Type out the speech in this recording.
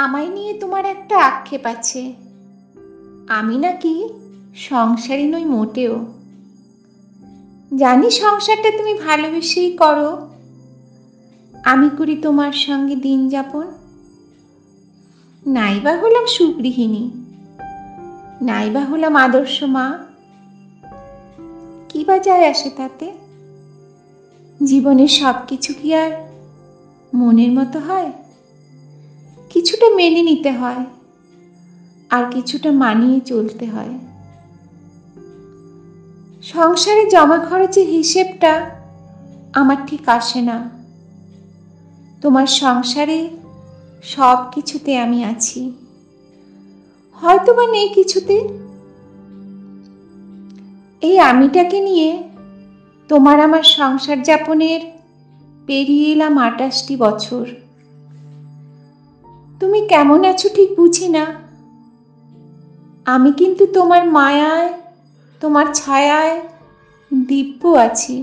আমায় নিয়ে তোমার একটা আক্ষেপ আছে। আমি নাকি সংসারী নই মোটেও। জানি সংসারটা তুমি ভালোবেসেই করো। আমি করি তোমার সঙ্গে দিন যাপন। নাইবা হলাম সুগৃহিণী। নাইবা হলাম আদর্শ মা। কি বা যায় আসে তাতে? জীবনের সব কিছু কি আর মনের মতো হয়? কিছুটা মেনে নিতে হয় আর কিছুটা মানিয়ে চলতে হয়। সংসারে জমা খরচের হিসেবটা আমার ঠিক আসে না। তোমার সংসারে সব কিছুতে আমি আছি। হয়তো বা নেই কিছুতে। এই আমিটাকে নিয়ে তোমার আমার সংসার যাপনের পেরিয়ে এলাম আটাশটি বছর। তুমি কেমন আছো ঠিক বুঝি না। আমি কিন্তু তোমার মায়ায় তোমার ছায়ায় দিব্য আছি।